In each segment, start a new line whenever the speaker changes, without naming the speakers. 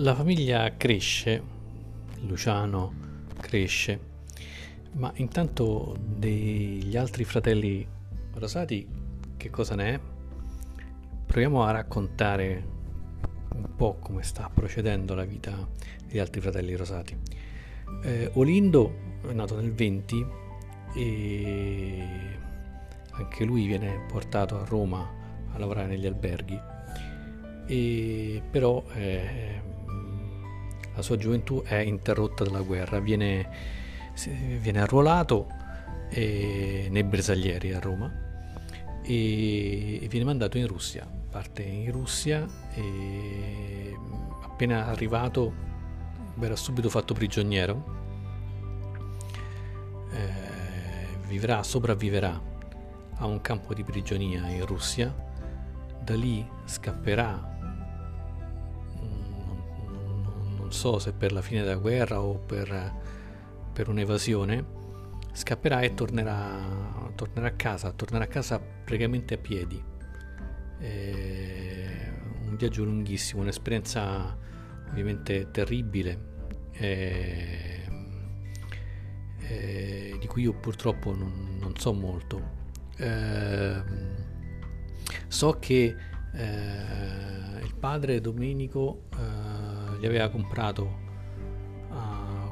La famiglia cresce, Luciano cresce, ma intanto degli altri fratelli Rosati che cosa ne è? Proviamo a raccontare un po' come sta procedendo la vita degli altri fratelli Rosati. Eh, Olindo è nato nel 20 e anche lui viene portato a Roma a lavorare negli alberghi, e però eh, la sua gioventù è interrotta dalla guerra, viene, viene arruolato eh, nei bersaglieri a Roma e, viene mandato in Russia. Parte in Russia e appena arrivato verrà subito fatto prigioniero. Eh, vivrà, sopravviverà a un campo di prigionia in Russia, da lì scapperà non so se per la fine della guerra o per, per un'evasione, scapperà e tornerà, tornerà, a casa, tornerà a casa praticamente a piedi. È un viaggio lunghissimo, un'esperienza ovviamente terribile, e, di cui io purtroppo non, non so molto. Eh, so che eh, il padre Domenico eh, gli aveva comprato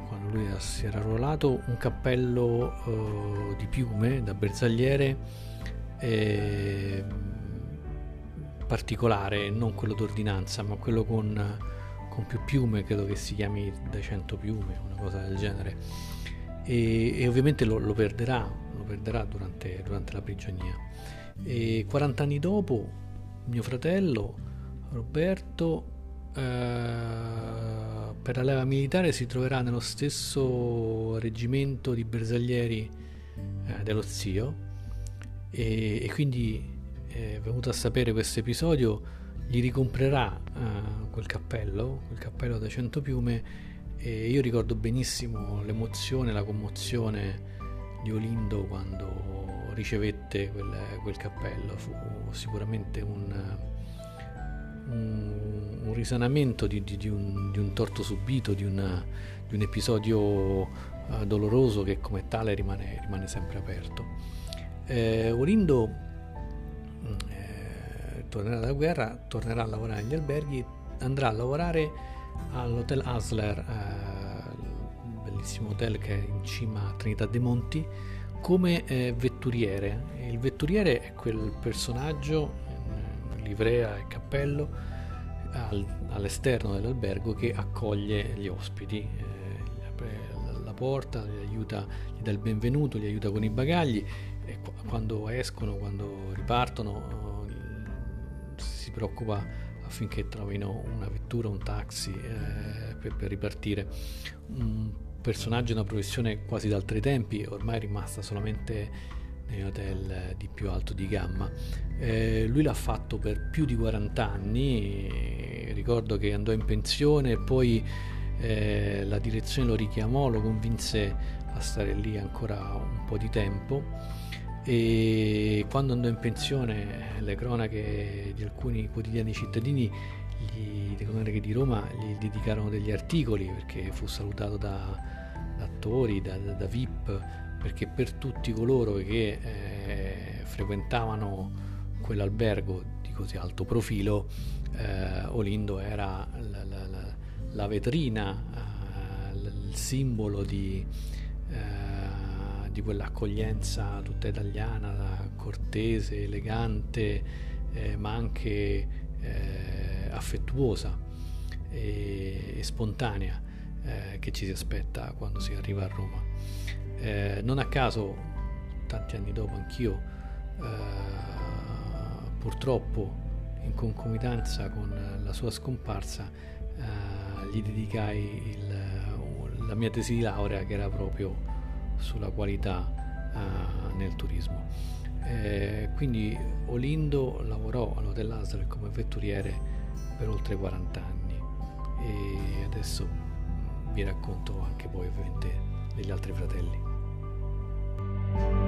quando lui si era arruolato un cappello uh, di piume da bersagliere eh, particolare, non quello d'ordinanza, ma quello con, con, più piume, credo che si chiami da 100 piume, una cosa del genere. E, e ovviamente lo, lo, perderà, lo perderà durante, durante la prigionia. E 40 anni dopo, mio fratello Roberto eh, per la leva militare si troverà nello stesso reggimento di bersaglieri eh, dello zio. E, e quindi eh, venuto a sapere questo episodio gli ricomprerà eh, quel cappello, quel cappello da 100 piume. E io ricordo benissimo l'emozione, la commozione di Olindo quando ricevette quel, quel cappello, fu sicuramente un un, un risanamento di, di, di, un, di, un, torto subito, di, una, un episodio uh, doloroso che come tale rimane, rimane sempre aperto. Eh, Olindo eh, tornerà dalla guerra, tornerà a lavorare negli alberghi, andrà a lavorare all'hotel Asler, eh, bellissimo hotel che è in cima a Trinità dei Monti, come eh, vetturiere. Il vetturiere è quel personaggio livrea e cappello al, all'esterno dell'albergo che accoglie gli ospiti, eh, apre la porta, gli aiuta, gli dà il benvenuto, gli aiuta con i bagagli e quando escono, quando ripartono si preoccupa affinché trovino una vettura, un taxi eh, per, per ripartire. Un personaggio, una professione quasi d'altri tempi, ormai rimasta solamente nei hotel di più alto di gamma. Eh, lui l'ha fatto per più di 40 anni, ricordo che andò in pensione e poi eh, la direzione lo richiamò, lo convinse a stare lì ancora un po' di tempo e quando andò in pensione le cronache di alcuni quotidiani cittadini cronache di Roma gli dedicarono degli articoli perché fu salutato da, da attori, da, da, da VIP perché per tutti coloro che eh, frequentavano quell'albergo di così alto profilo, eh, Olindo era la, la, la, la vetrina, eh, il simbolo di, eh, di, quell'accoglienza tutta italiana, cortese, elegante, eh, ma anche eh, affettuosa e, e spontanea che ci si aspetta quando si arriva a Roma. Eh, non a caso, tanti anni dopo, anch'io, eh, purtroppo, in concomitanza con la sua scomparsa, eh, gli dedicai il, la mia tesi di laurea che era proprio sulla qualità eh, nel turismo. Eh, quindi Olindo lavorò all'Hotel Asler come vetturiere per oltre 40 anni e adesso vi racconto anche poi ovviamente degli altri fratelli.